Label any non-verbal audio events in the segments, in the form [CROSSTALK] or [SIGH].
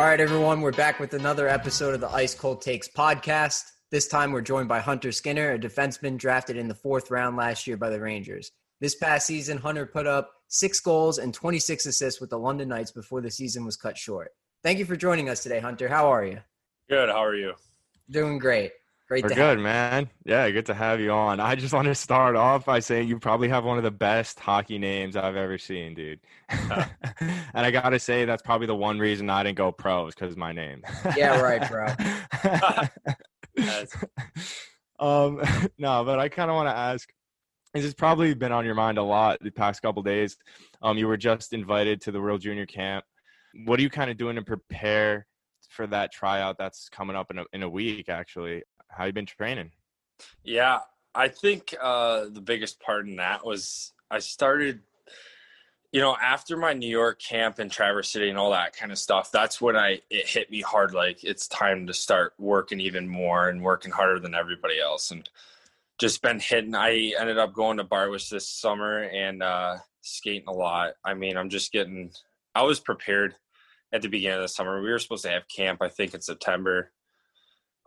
All right, everyone, we're back with another episode of the Ice Cold Takes podcast. This time we're joined by Hunter Skinner, a defenseman drafted in the fourth round last year by the Rangers. This past season, Hunter put up six goals and 26 assists with the London Knights before the season was cut short. Thank you for joining us today, Hunter. How are you? Good. How are you? Doing great. Great We're to good, have man. Yeah, good to have you on. I just [LAUGHS] want to start off by saying you probably have one of the best hockey names I've ever seen, dude. [LAUGHS] and I got to say, that's probably the one reason I didn't go pro is because my name. Yeah, right, bro. Yes. [LAUGHS] um, no, but I kind of want to ask. This has probably been on your mind a lot the past couple days. Um, you were just invited to the World Junior Camp. What are you kind of doing to prepare for that tryout that's coming up in a, in a week? Actually, how you been training? Yeah, I think uh, the biggest part in that was I started, you know, after my New York camp in Traverse City and all that kind of stuff. That's when I it hit me hard. Like it's time to start working even more and working harder than everybody else, and just been hitting. I ended up going to Barwish this summer and uh, skating a lot. I mean, I'm just getting. I was prepared at the beginning of the summer. We were supposed to have camp, I think, in September.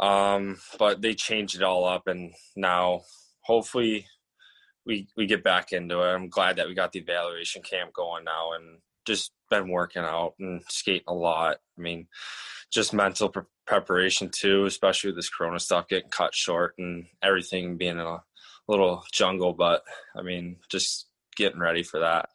Um, but they changed it all up, and now hopefully we we get back into it. I'm glad that we got the evaluation camp going now, and just been working out and skating a lot. I mean, just mental pre- preparation too, especially with this Corona stuff getting cut short and everything being in a little jungle. But I mean, just getting ready for that.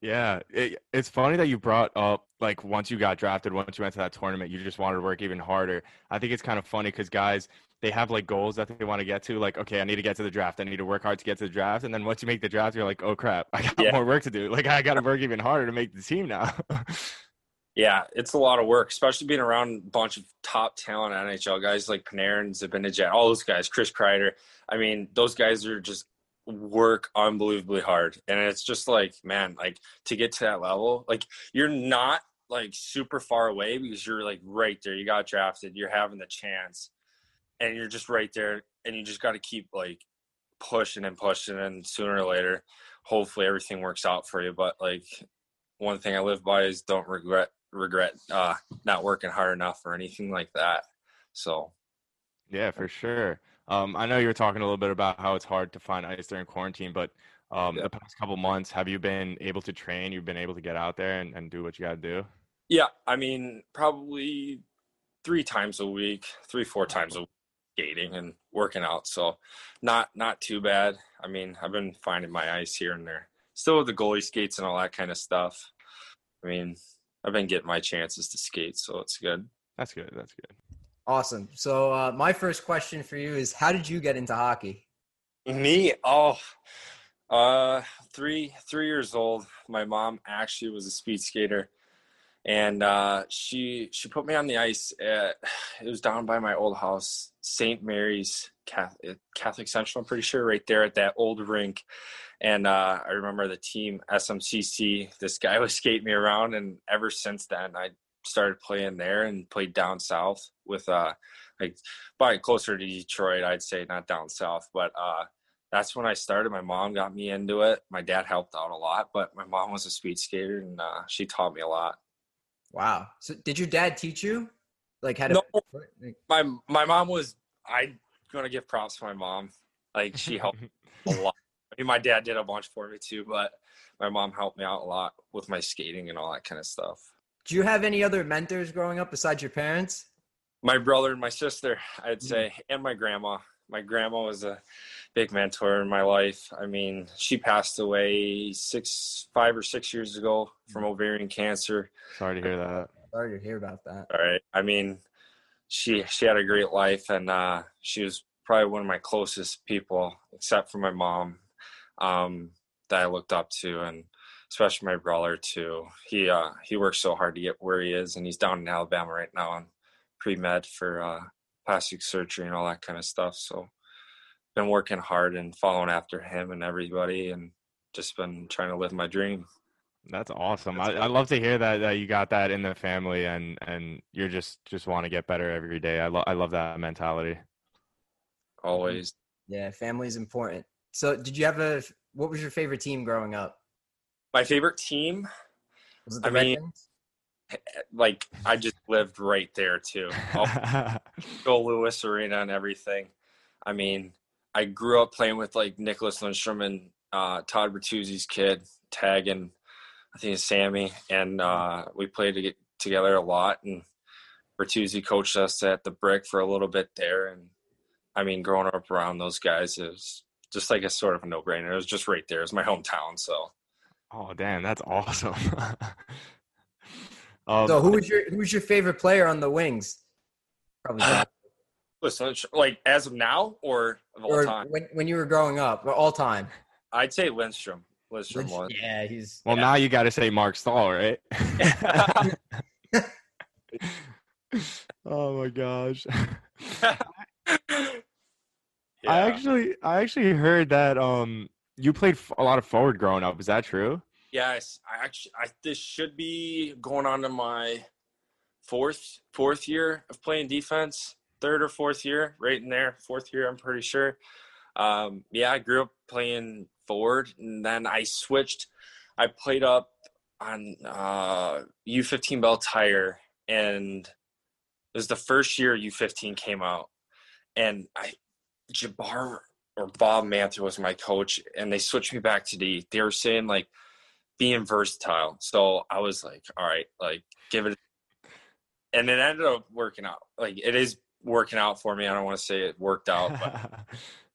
Yeah, it, it's funny that you brought up like once you got drafted, once you went to that tournament, you just wanted to work even harder. I think it's kind of funny because guys they have like goals that they want to get to. Like, okay, I need to get to the draft. I need to work hard to get to the draft. And then once you make the draft, you're like, oh crap, [LAUGHS] I got Yeah. more work to do. Like, I got to work even harder to make the team now. [LAUGHS] Yeah, it's a lot of work, especially being around a bunch of top talent NHL guys like Panarin, Zibanejad, all those guys, Chris Kreider. I mean, those guys are just work unbelievably hard. And it's just like, man, like to get to that level, like you're not like super far away because you're like right there. You got drafted, you're having the chance, and you're just right there, and you just got to keep like pushing and pushing, and sooner or later, hopefully everything works out for you. But like one thing I live by is don't regret regret uh not working hard enough or anything like that. So yeah, for sure. Um, I know you were talking a little bit about how it's hard to find ice during quarantine, but um, Yeah. the past couple months, have you been able to train? You've been able to get out there and, and do what you got to do? yeah, I mean probably three times a week, three, four times a week skating and working out. So not not too bad. I mean, I've been finding my ice here and there. Still with the goalie skates and all that kind of stuff. I mean, I've been getting my chances to skate, so it's good. That's good. That's good. Awesome. So, uh, my first question for you is how did you get into hockey? Me, oh, uh, three three years old. My mom actually was a speed skater, and uh, she she put me on the ice. At, it was down by my old house, St. Mary's Catholic, Catholic Central. I'm pretty sure right there at that old rink. And uh, I remember the team SMCC. This guy [LAUGHS] was skating me around, and ever since then, I started playing there and played down south with uh like by closer to Detroit, I'd say, not down south, but uh that's when I started. My mom got me into it. My dad helped out a lot, but my mom was a speed skater and uh, she taught me a lot. Wow. So, did your dad teach you? Like, how to. No. My my mom was I'm gonna give props to my mom. Like she helped [LAUGHS] a lot. I mean, my dad did a bunch for me too, but my mom helped me out a lot with my skating and all that kind of stuff. Do you have any other mentors growing up besides your parents? my brother and my sister i'd say and my grandma my grandma was a big mentor in my life i mean she passed away six five or six years ago from ovarian cancer Sorry to hear that. Sorry to hear about that. All right. I mean, she she had a great life, and uh, she was probably one of my closest people, except for my mom, um, that I looked up to, and especially my brother too. He uh, he works so hard to get where he is, and he's down in Alabama right now on pre med for uh, plastic surgery and all that kind of stuff. So, been working hard and following after him and everybody, and just been trying to live my dream. That's awesome. I, I love to hear that that you got that in the family and and you're just just want to get better every day. I love I love that mentality. Always. Yeah, family is important. So, did you have a? What was your favorite team growing up? My favorite team, Was it the I Red mean- Wings? like I just lived right there too. Go [LAUGHS] Louis Arena and everything. I mean, I grew up playing with like Nicholas Lindstrom and uh, Todd Bertuzzi's kid, Tag, and I think it's Sammy, and uh, we played to get together a lot. And Bertuzzi coached us at the Brick for a little bit there, and I mean, growing up around those guys is just like a sort of a no-brainer. It was just right there. It was my hometown, so oh damn, that's awesome. [LAUGHS] um, So, who was your who's your favorite player on the Wings? Probably not. listen, like as of now or of all or time, when when you were growing up, or all time. I'd say Lindstrom. Lindstrom was. Yeah, he's well, now you got to say Marc Staal, right? [LAUGHS] [LAUGHS] oh my gosh. Yeah. I actually I actually heard that um you played a lot of forward growing up. Is that true? Yes, I actually I this should be going on to my fourth fourth year of playing defense, third or fourth year, right in there, fourth year I'm pretty sure. Um, yeah, I grew up playing forward, and then I switched. I played up on uh, U15 Belle Tire, and it was the first year U15 came out, and I Jabbar or Bob Manther was my coach, and they switched me back to D. They were saying like being versatile. So I was like, all right, like give it. And it ended up working out. Like it is working out for me. I don't want to say it worked out, but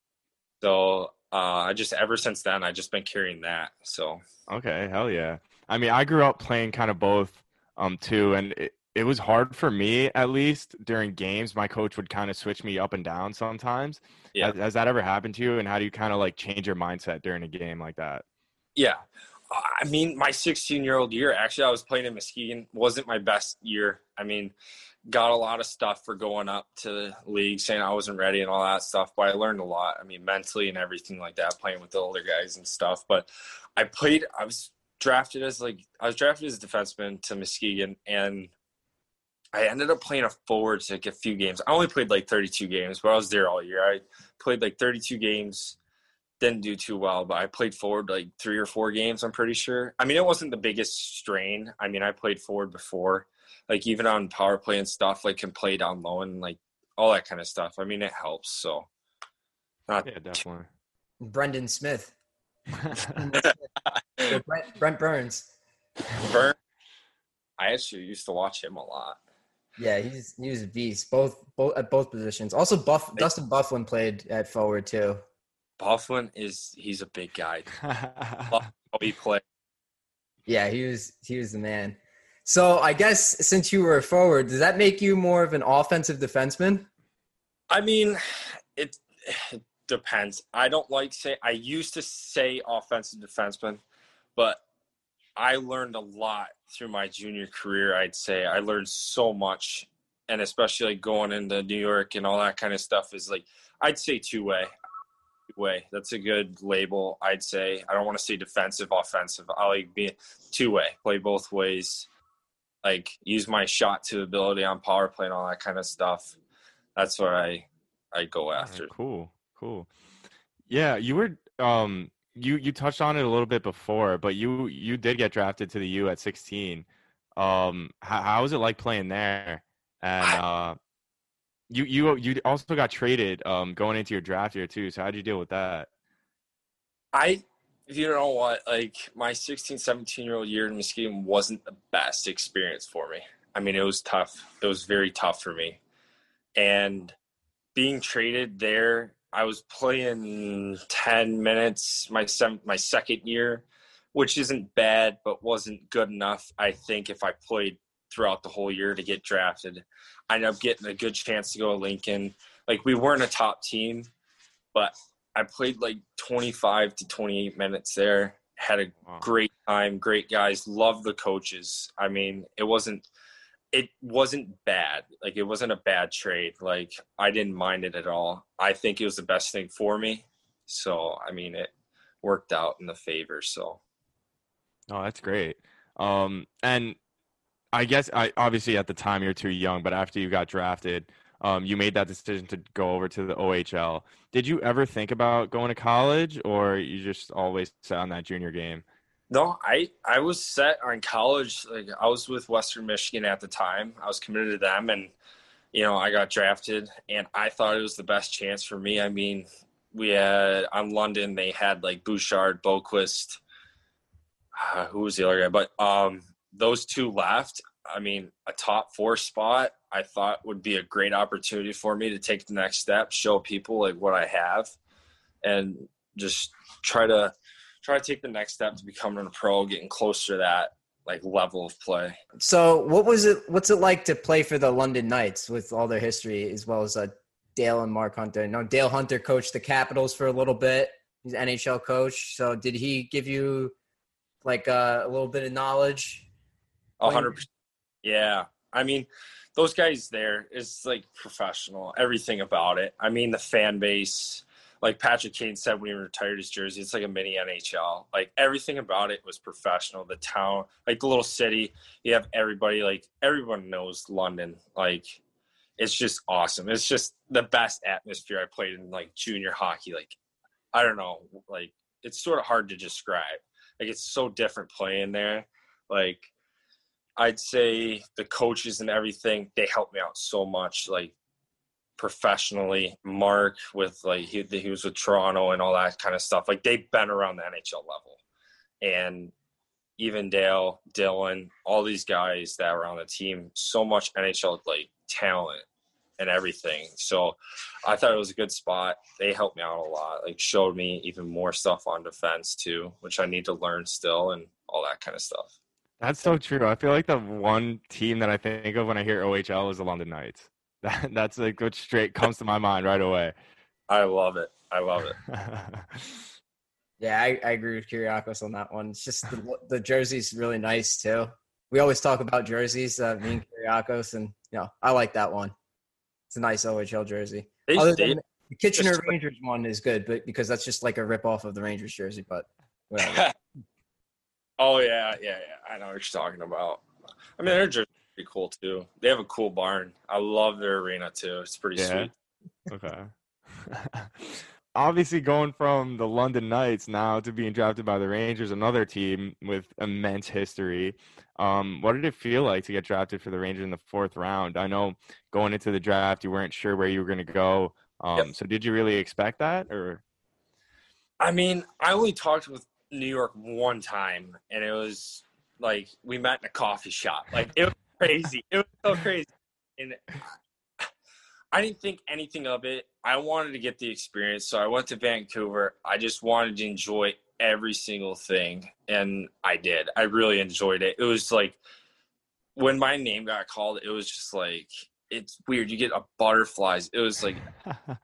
[LAUGHS] so uh, I just ever since then I just been carrying that. So okay, hell yeah. I mean, I grew up playing kind of both um too and it, it was hard for me at least during games. My coach would kind of switch me up and down sometimes. Yeah. Has, has that ever happened to you and how do you kind of like change your mindset during a game like that? yeah, I mean my 16 year old year actually I was playing in Muskegon wasn't my best year. I mean got a lot of stuff for going up to the league saying I wasn't ready and all that stuff, but I learned a lot. I mean, mentally and everything like that, playing with the older guys and stuff. But I played, I was drafted as like, I was drafted as a defenseman to Muskegon and I ended up playing a forward to like a few games. I only played like 32 games, but I was there all year. I played like 32 games, didn't do too well, but I played forward like three or four games, I'm pretty sure. I mean, it wasn't the biggest strain. I mean, I played forward before like even on power play and stuff, like can play down low and like all that kind of stuff. I mean, it helps. So, not Yeah, definitely. Brendan Smith. [LAUGHS] Brent, Brent Burns. Burn. I actually used to watch him a lot. Yeah, he's he was a beast. Both both at both positions. Also, Buff Dustin Byfuglien played at forward too. Byfuglien is he's a big guy. [LAUGHS] How he play. Yeah, he was he was the man. So I guess since you were a forward, does that make you more of an offensive defenseman? I mean, it, it depends. I don't like say. I used to say offensive defenseman, but I learned a lot through my junior career. I'd say I learned so much, and especially like going into New York and all that kind of stuff is like I'd say two way. Way that's a good label. I'd say I don't want to say defensive, offensive. I like being two way, play both ways. Like use my shot to ability on power play and all that kind of stuff. That's where I I go after. cool, cool. Yeah, you were um you you touched on it a little bit before, but you you did get drafted to the U at 16. Um how, how was it like playing there? And uh you you you also got traded um going into your draft year too. So how did you deal with that? I, you know what, like my 16, 17 year old year in Muskegon wasn't the best experience for me. I mean, it was tough. It was very tough for me. And being traded there, I was playing 10 minutes my sem- my second year, which isn't bad, but wasn't good enough. I think if I played throughout the whole year to get drafted. I ended up getting a good chance to go to Lincoln. Like we weren't a top team, but I played like 25 to 28 minutes there. Had a Wow. great time, great guys, loved the coaches. I mean, it wasn't it wasn't bad. Like it wasn't a bad trade. Like I didn't mind it at all. I think it was the best thing for me. So, I mean, it worked out in the favor, so Oh, that's great. Um, and I guess I obviously at the time you're too young, but after you got drafted, um, you made that decision to go over to the OHL. Did you ever think about going to college, or you just always sat on that junior game? No, I I was set on college. Like I was with Western Michigan at the time. I was committed to them, and you know I got drafted, and I thought it was the best chance for me. I mean, we had on London they had like Bouchard, Boqvist, uh, who was the other guy, but um, those two left. I mean, a top four spot I thought would be a great opportunity for me to take the next step, show people like what I have, and just try to try to take the next step to becoming a pro, getting closer to that like level of play. So, what was it? What's it like to play for the London Knights with all their history, as well as uh, Dale and Mark Hunter? No, Dale Hunter coached the Capitals for a little bit. He's an NHL coach. So, did he give you like uh, a little bit of knowledge? A hundred percent. Yeah. I mean, those guys there is like professional, everything about it. I mean, the fan base, like Patrick Kane said when he retired his jersey, it's like a mini NHL. Like everything about it was professional. The town, like the little city, you have everybody, like everyone knows London. Like it's just awesome. It's just the best atmosphere I played in like junior hockey. Like, I don't know, like it's sort of hard to describe. Like it's so different playing there. Like I'd say the coaches and everything, they helped me out so much, like professionally. Mark with like he, he was with Toronto and all that kind of stuff. Like they've been around the NHL level. And even Dale, Dylan, all these guys that were on the team, so much NHL like talent and everything. So I thought it was a good spot. They helped me out a lot, like showed me even more stuff on defense too, which I need to learn still and all that kind of stuff. That's so true. I feel like the one team that I think of when I hear OHL is the London Knights. That, [LAUGHS] that's like what straight comes to my mind right away. I love it. I love it. [LAUGHS] Yeah, I, I agree with Kyriakos on that one. It's just the, the jersey's really nice too. We always talk about jerseys, uh, me and Kyriakos, and you know, I like that one. It's a nice OHL jersey. They, Other they, than the Kitchener just- Rangers one is good, but because that's just like a rip off of the Rangers jersey. But whatever. [LAUGHS] oh yeah, yeah, yeah. I know what you're talking about. I mean, their jersey's pretty cool too. They have a cool barn. I love their arena too. It's pretty Yeah. sweet. Okay. [LAUGHS] Obviously, going from the London Knights now to being drafted by the Rangers, another team with immense history. Um, what did it feel like to get drafted for the Rangers in the fourth round? I know going into the draft, you weren't sure where you were going to go. Um, Yep. So, did you really expect that, or I mean, I only talked with New York one time, and it was like we met in a coffee shop. Like it was crazy. It was so crazy, and I didn't think anything of it. I wanted to get the experience, so I went to Vancouver. I just wanted to enjoy every single thing, and I did. I really enjoyed it. It was like when my name got called, it was just like it's weird. You get a butterflies. It was like [LAUGHS]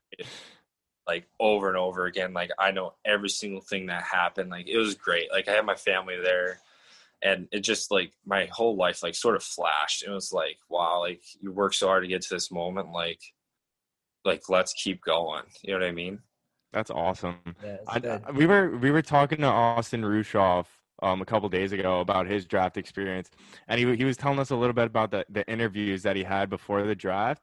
like over and over again. Like I know every single thing that happened. Like it was great. Like I had my family there and it just like my whole life like sort of flashed. It was like, wow, like you worked so hard to get to this moment, like like let's keep going. You know what I mean? that's awesome? Yeah, I, we were we were talking to Austin Rueschhoff um, a couple days ago about his draft experience, and he he was telling us a little bit about the the interviews that he had before the draft,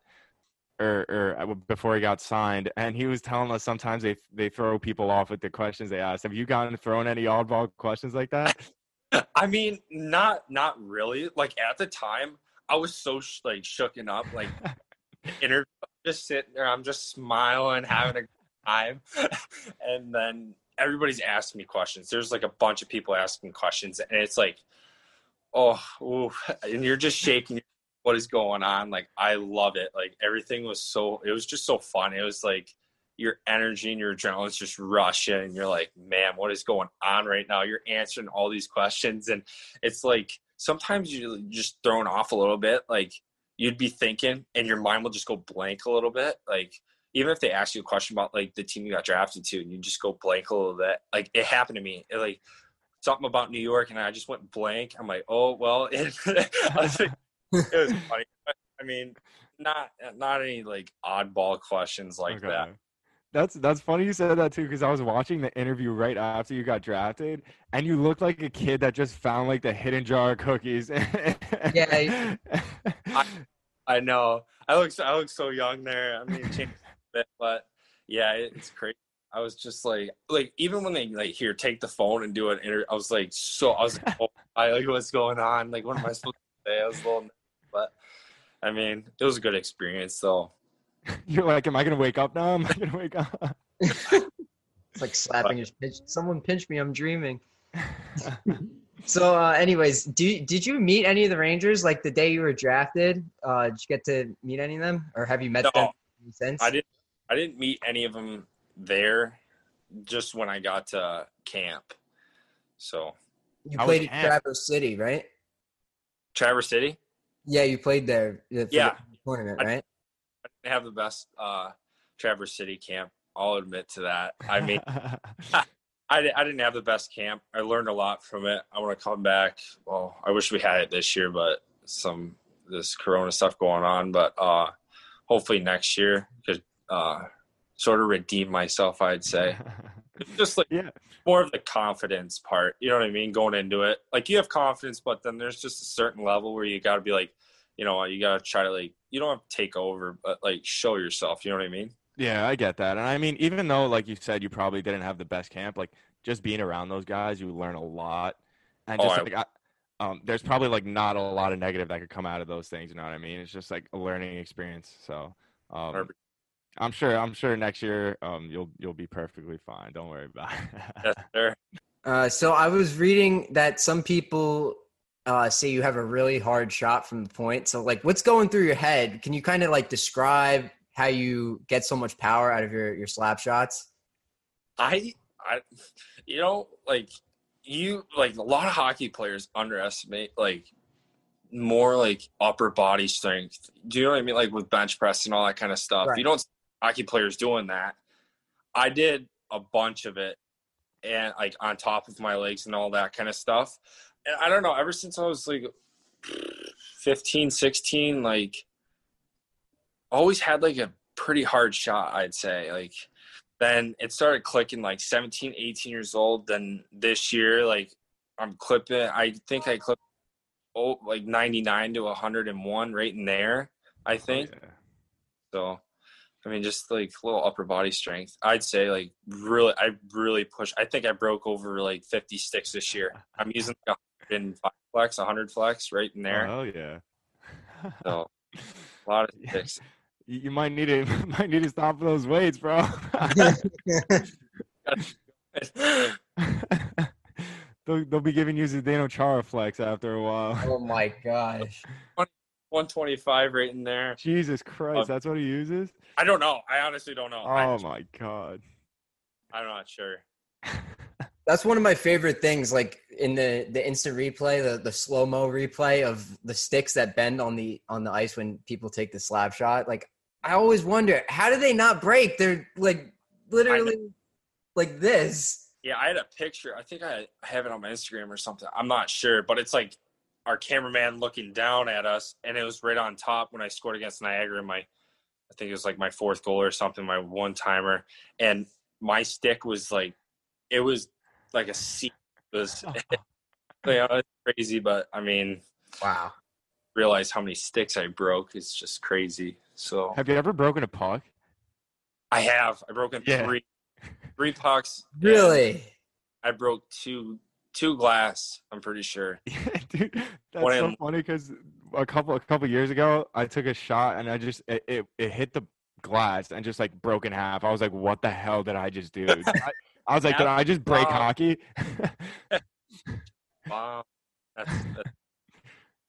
or or uh, before he got signed, and he was telling us sometimes they they throw people off with the questions they ask. Have you gotten thrown any oddball questions like that? [LAUGHS] [LAUGHS] I mean, not not really. Like at the time, I was so sh- like shooken up. Like [LAUGHS] interview, just sitting there, I'm just smiling, having a good time, [LAUGHS] and then everybody's asking me questions. There's like a bunch of people asking questions, and it's like, oh, ooh, and you're just shaking. What is going on? Like I love it. Like everything was so. It was just so fun. It was like your energy and your adrenaline's just rushing and you're like man what is going on right now you're answering all these questions and it's like sometimes you're just thrown off a little bit. Like you'd be thinking, and your mind will just go blank a little bit. Like even if they ask you a question about like the team you got drafted to, and you just go blank a little bit. Like it happened to me. It, like something about New York, and I just went blank. I'm like, oh well. [LAUGHS] It, it was funny. I mean, not not any like oddball questions like Okay. that. That's that's funny you said that too because I was watching the interview right after you got drafted, and you looked like a kid that just found like the hidden jar of cookies. Yeah, I [LAUGHS] know. I look so, I look so young there. I mean, it changed a bit, but yeah, it's crazy. I was just like, like even when they like here take the phone and do an interview, I was like, so I was like, [LAUGHS] oh, I like what's going on? Like, what am I supposed to say? I was a little, but I mean, it was a good experience though. [LAUGHS] You're like, am I gonna wake up now? Am I gonna wake up? It's [LAUGHS] like slapping your pinch. Someone pinch me. I'm dreaming. [LAUGHS] so, uh, anyways, do did you meet any of the Rangers like the day you were drafted? Uh, did you get to meet any of them, or have you met No, them since? I didn't, I didn't meet any of them there, just when I got to camp. So You How played at camp? Traverse City, right? Traverse City, Yeah, you played there. uh, for the Yeah. tournament, I- right? Have the best uh, Traverse City camp. I'll admit to that. I mean. [LAUGHS] [LAUGHS] I, I didn't have the best camp. I learned a lot from it. I want to come back. Well, I wish we had it this year, but some this Corona stuff going on. But uh, hopefully next year, could uh, sort of redeem myself. I'd say [LAUGHS] just like yeah, more of the confidence part. You know what I mean? Going into it, like you have confidence, but then there's just a certain level where you got to be like, you know, you got to try to like, you don't have to take over, but like show yourself. You know what I mean? yeah, I get that. And I mean, even though, like you said, you probably didn't have the best camp, like just being around those guys, you learn a lot. And Oh, just I- like, I, um, there's probably like not a lot of negative that could come out of those things. You know what I mean? It's just like a learning experience. So, um, I'm sure. I'm sure next year, um, you'll you'll be perfectly fine. Don't worry about [LAUGHS] it. Yes, sir. Uh, so I was reading that some people uh, say you have a really hard shot from the point. So, like, what's going through your head? Can you kind of like describe how you get so much power out of your your slap shots? I, I, you know, like you, like a lot of hockey players underestimate like more like upper body strength. Do you know what I mean? Like with bench press and all that kind of stuff. Right. You don't see hockey players doing that. I did a bunch of it, and like on top of my legs and all that kind of stuff. I don't know. Ever since I was like 15, 16, like always had like a pretty hard shot. I'd say like then it started clicking like 17 18 years old then this year like i'm clipping i think i clipped oh like 99 to 101 right in there i oh, think Oh, Yeah. so i mean just like a little upper body strength i'd say like really i really push i think i broke over like 50 sticks this year i'm using like 105 flex 100 flex right in there Oh yeah. so [LAUGHS] a lot of sticks you, you might need to [LAUGHS] might need to stop those weights, bro. [LAUGHS] they'll, they'll be giving you Zdeno Chara flex after a while. oh my gosh! 125 right in there Jesus Christ, um, that's what he uses? i don't know i honestly don't know I- Oh my god. i'm not sure That's one of my favorite things. Like in the the instant replay, the the slow mo replay of the sticks that bend on the on the ice when people take the slap shot. Like I always wonder, how do they not break? They're like literally like this. Yeah, I had a picture. I think I have it on my Instagram or something. I'm not sure, but it's like our cameraman looking down at us, and it was right on top when I scored against Niagara. My, I think it was like my fourth goal or something, my one timer, and my stick was like, it was like a C. Oh. [LAUGHS] It was, you know, it's crazy, but I mean, Wow. realize how many sticks I broke. It's just crazy. So Have you ever broken a puck? I have. I broken Yeah. three, three pucks. [LAUGHS] Really? I broke two, two glass. I'm pretty sure. Yeah, [LAUGHS] dude, that's One so in- funny because a couple a couple years ago, I took a shot and I just it, it, it hit the glass and just like broke in half. I was like, "What the hell did I just do?" I, I was like, "Did I just break Wow. hockey?" [LAUGHS] Wow. That's, that's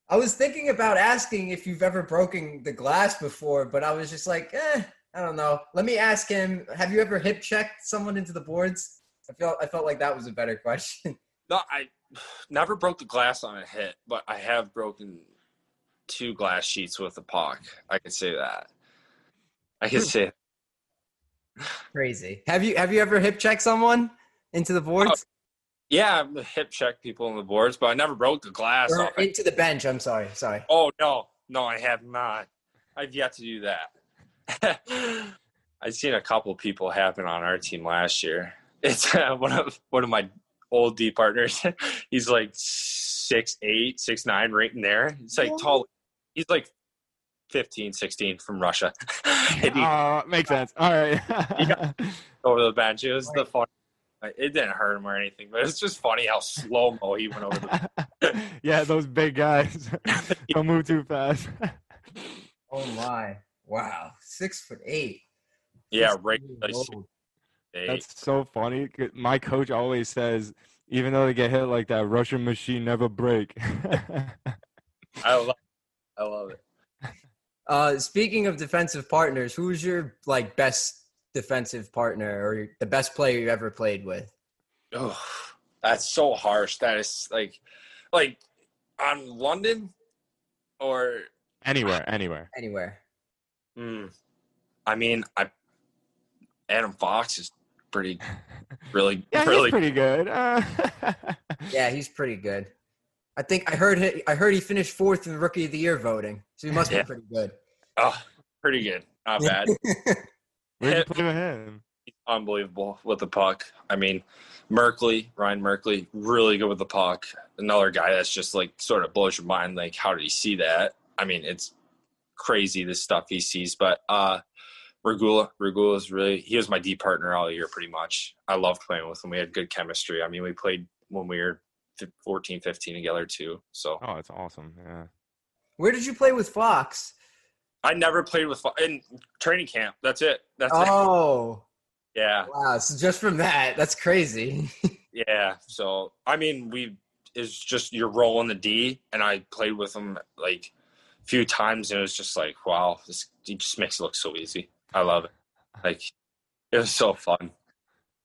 I was thinking about asking if you've ever broken the glass before, but I was just like, eh, I don't know. Let me ask him. Have you ever hip checked someone into the boards? I felt I felt like that was a better [LAUGHS] question. No, I never broke the glass on a hit, but I have broken two glass sheets with a puck. I can say that. I can say Crazy. Have you have you ever hip checked someone into the boards yeah, I've hip check people on the boards, but I never broke the glass or off. Into the bench? I'm sorry. Sorry. Oh no, no, I have not. I've yet to do that. [LAUGHS] I've seen a couple people happen on our team last year. [LAUGHS] It's uh, one of one of my old D partners. [LAUGHS] He's like six eight, six nine, right in there. He's like tall. He's like 15, 16 from Russia. and he Uh, makes sense. All right. [LAUGHS] [LAUGHS] over the bench. It was the fun. It didn't hurt him or anything, but it's just funny how slow mo he went over the. [LAUGHS] yeah, those big guys don't move too fast. Oh my! Wow, six foot eight. Yeah, Six right. years like, eight. That's so funny. My coach always says, even though they get hit like that, Russian machine never break. I love. I love it. Uh, speaking of defensive partners, who's your like best defensive partner or the best player you ever played with? Oh, that's so harsh. That is like, like on London, or anywhere, anywhere. Anywhere. mm, I mean, I Adam Fox is pretty, [LAUGHS] really, Yeah, really. he's pretty good. Uh, [LAUGHS] Yeah, he's pretty good. I think I heard he, I heard he finished fourth in the rookie of the year voting, so he must Yeah. be pretty good. oh, pretty good. Not bad. [LAUGHS] Where'd you play him? Unbelievable with the puck. I mean, Merkley, Ryan Merkley, really good with the puck. Another guy that's just like sort of blows your mind. Like, how did he see that? I mean, it's crazy the stuff he sees. But uh Regula, Regula is really he was my D partner all year pretty much. I loved playing with him. We had good chemistry. I mean, we played when we were fif- 14, 15 together too. So Oh, it's awesome. Yeah. Where did you play with Fox? I never played with in training camp. That's it. That's it. Oh, Yeah. wow! So just from that, that's crazy. [LAUGHS] Yeah. So I mean, we is just you're rolling the D, and I played with him like a few times, and it was just like, wow, this he just makes it look so easy. I love it. Like it was so fun.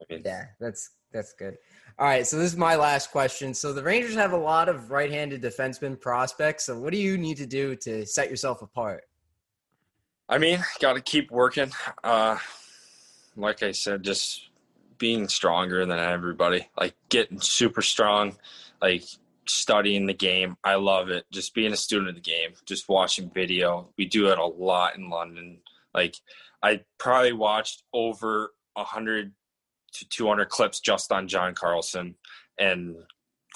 I mean, yeah, that's that's good. All right, so this is my last question. So the Rangers have a lot of right-handed defenseman prospects. So what do you need to do to set yourself apart? I mean, got to keep working. Uh, like I said, just being stronger than everybody. Like getting super strong. Like studying the game. I love it. Just being a student of the game. Just watching video. We do it a lot in London. Like I probably watched over a hundred to two hundred clips just on John Carlson and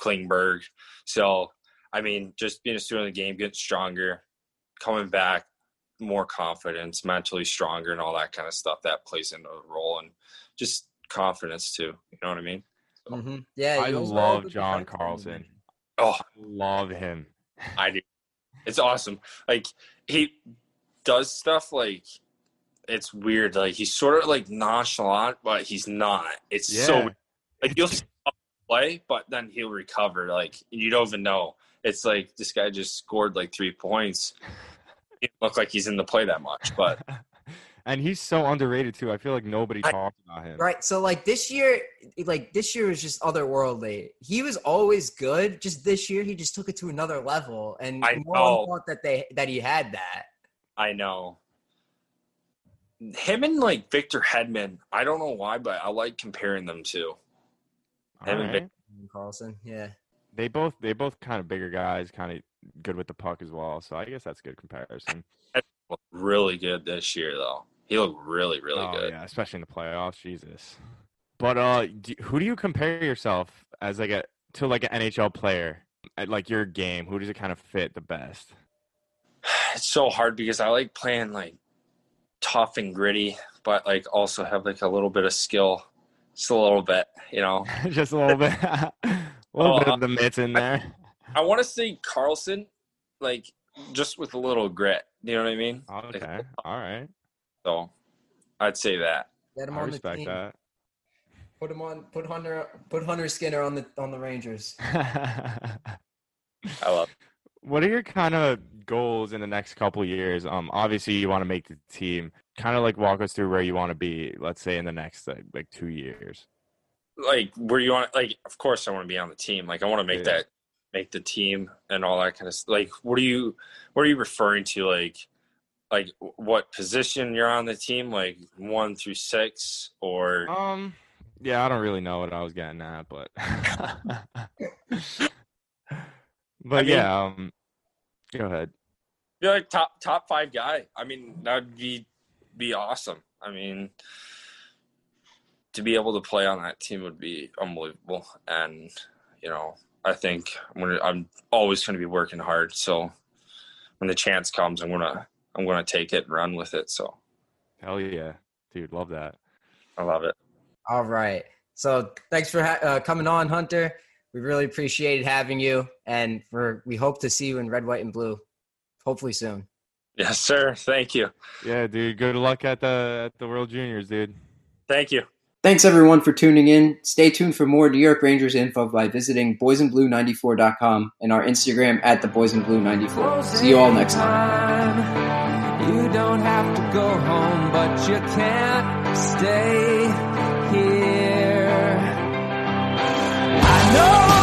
Klingberg. So I mean, just being a student of the game, getting stronger, coming back, more confidence, mentally stronger, and all that kind of stuff that plays into the role, and just confidence too. You know what I mean? Mm-hmm. Yeah, I love John. Carlson. Oh, Love him. I do. It's awesome. Like he does stuff like it's weird. Like he's sort of like nonchalant, but he's not. It's so like you'll see play, but then he'll recover. Like you don't even know. It's like this guy just scored like three points. It look like he's in the play that much, but [LAUGHS] and he's so underrated too. I feel like nobody I- talks about him. Right. So like this year, like this year was just otherworldly. He was always good. Just this year, he just took it to another level, and I no know. one thought that they that he had that. I know. Him and like Victor Hedman, I don't know why, but I like comparing them too. All Him and Vic- right. Carlson, yeah. They both they both kind of bigger guys, kind of good with the puck as well. So I guess that's a good comparison. Looked really good this year, though. He looked really, really oh, good. yeah, especially in the playoffs. Jesus. But uh, do, who do you compare yourself as like a to like an NHL player at like your game? Who does it kind of fit the best? [SIGHS] It's so hard because I like playing like tough and gritty, but like also have like a little bit of skill, just a little bit, you know. [LAUGHS] Just a little bit, [LAUGHS] a little bit of the mitts in there. I want to say Carlson, like just with a little grit. You know what I mean? Like, Okay, [LAUGHS] all right. so I'd say that. Get him I on the respect team. that. Put him on. Put Hunter. Put Hunter Skinner on the on the Rangers. I love. what are your kind of goals in the next couple years? Um, obviously you want to make the team. Kind of like walk us through where you want to be. Let's say in the next like, like two years. like where you want like of course I want to be on the team. Like I want to make Yeah. that make the team and all that kind of stuff. Like what are you what are you referring to like like what position you're on the team like 1 through 6 or Um, yeah, I don't really know what I was getting at, but [LAUGHS] [LAUGHS] but mean- yeah, um, go ahead. be like top top 5 guy. I mean that would be be awesome. I mean to be able to play on that team would be unbelievable and you know I think I'm gonna I'm always gonna be working hard so when the chance comes I'm gonna I'm gonna take it and run with it so Hell yeah, dude, love that. I love it All right. So thanks for ha- uh, coming on, Hunter. We really appreciated having you, and for we hope to see you in red, white, and blue, hopefully soon. yes sir thank you Yeah, dude, good luck at the at the World Juniors, dude. thank you Thanks everyone for tuning in. Stay tuned for more New York Rangers info by visiting boysandblue94.com and our Instagram at the boysandblue94. See you all next time. You don't have to go home, but you can't stay here. No.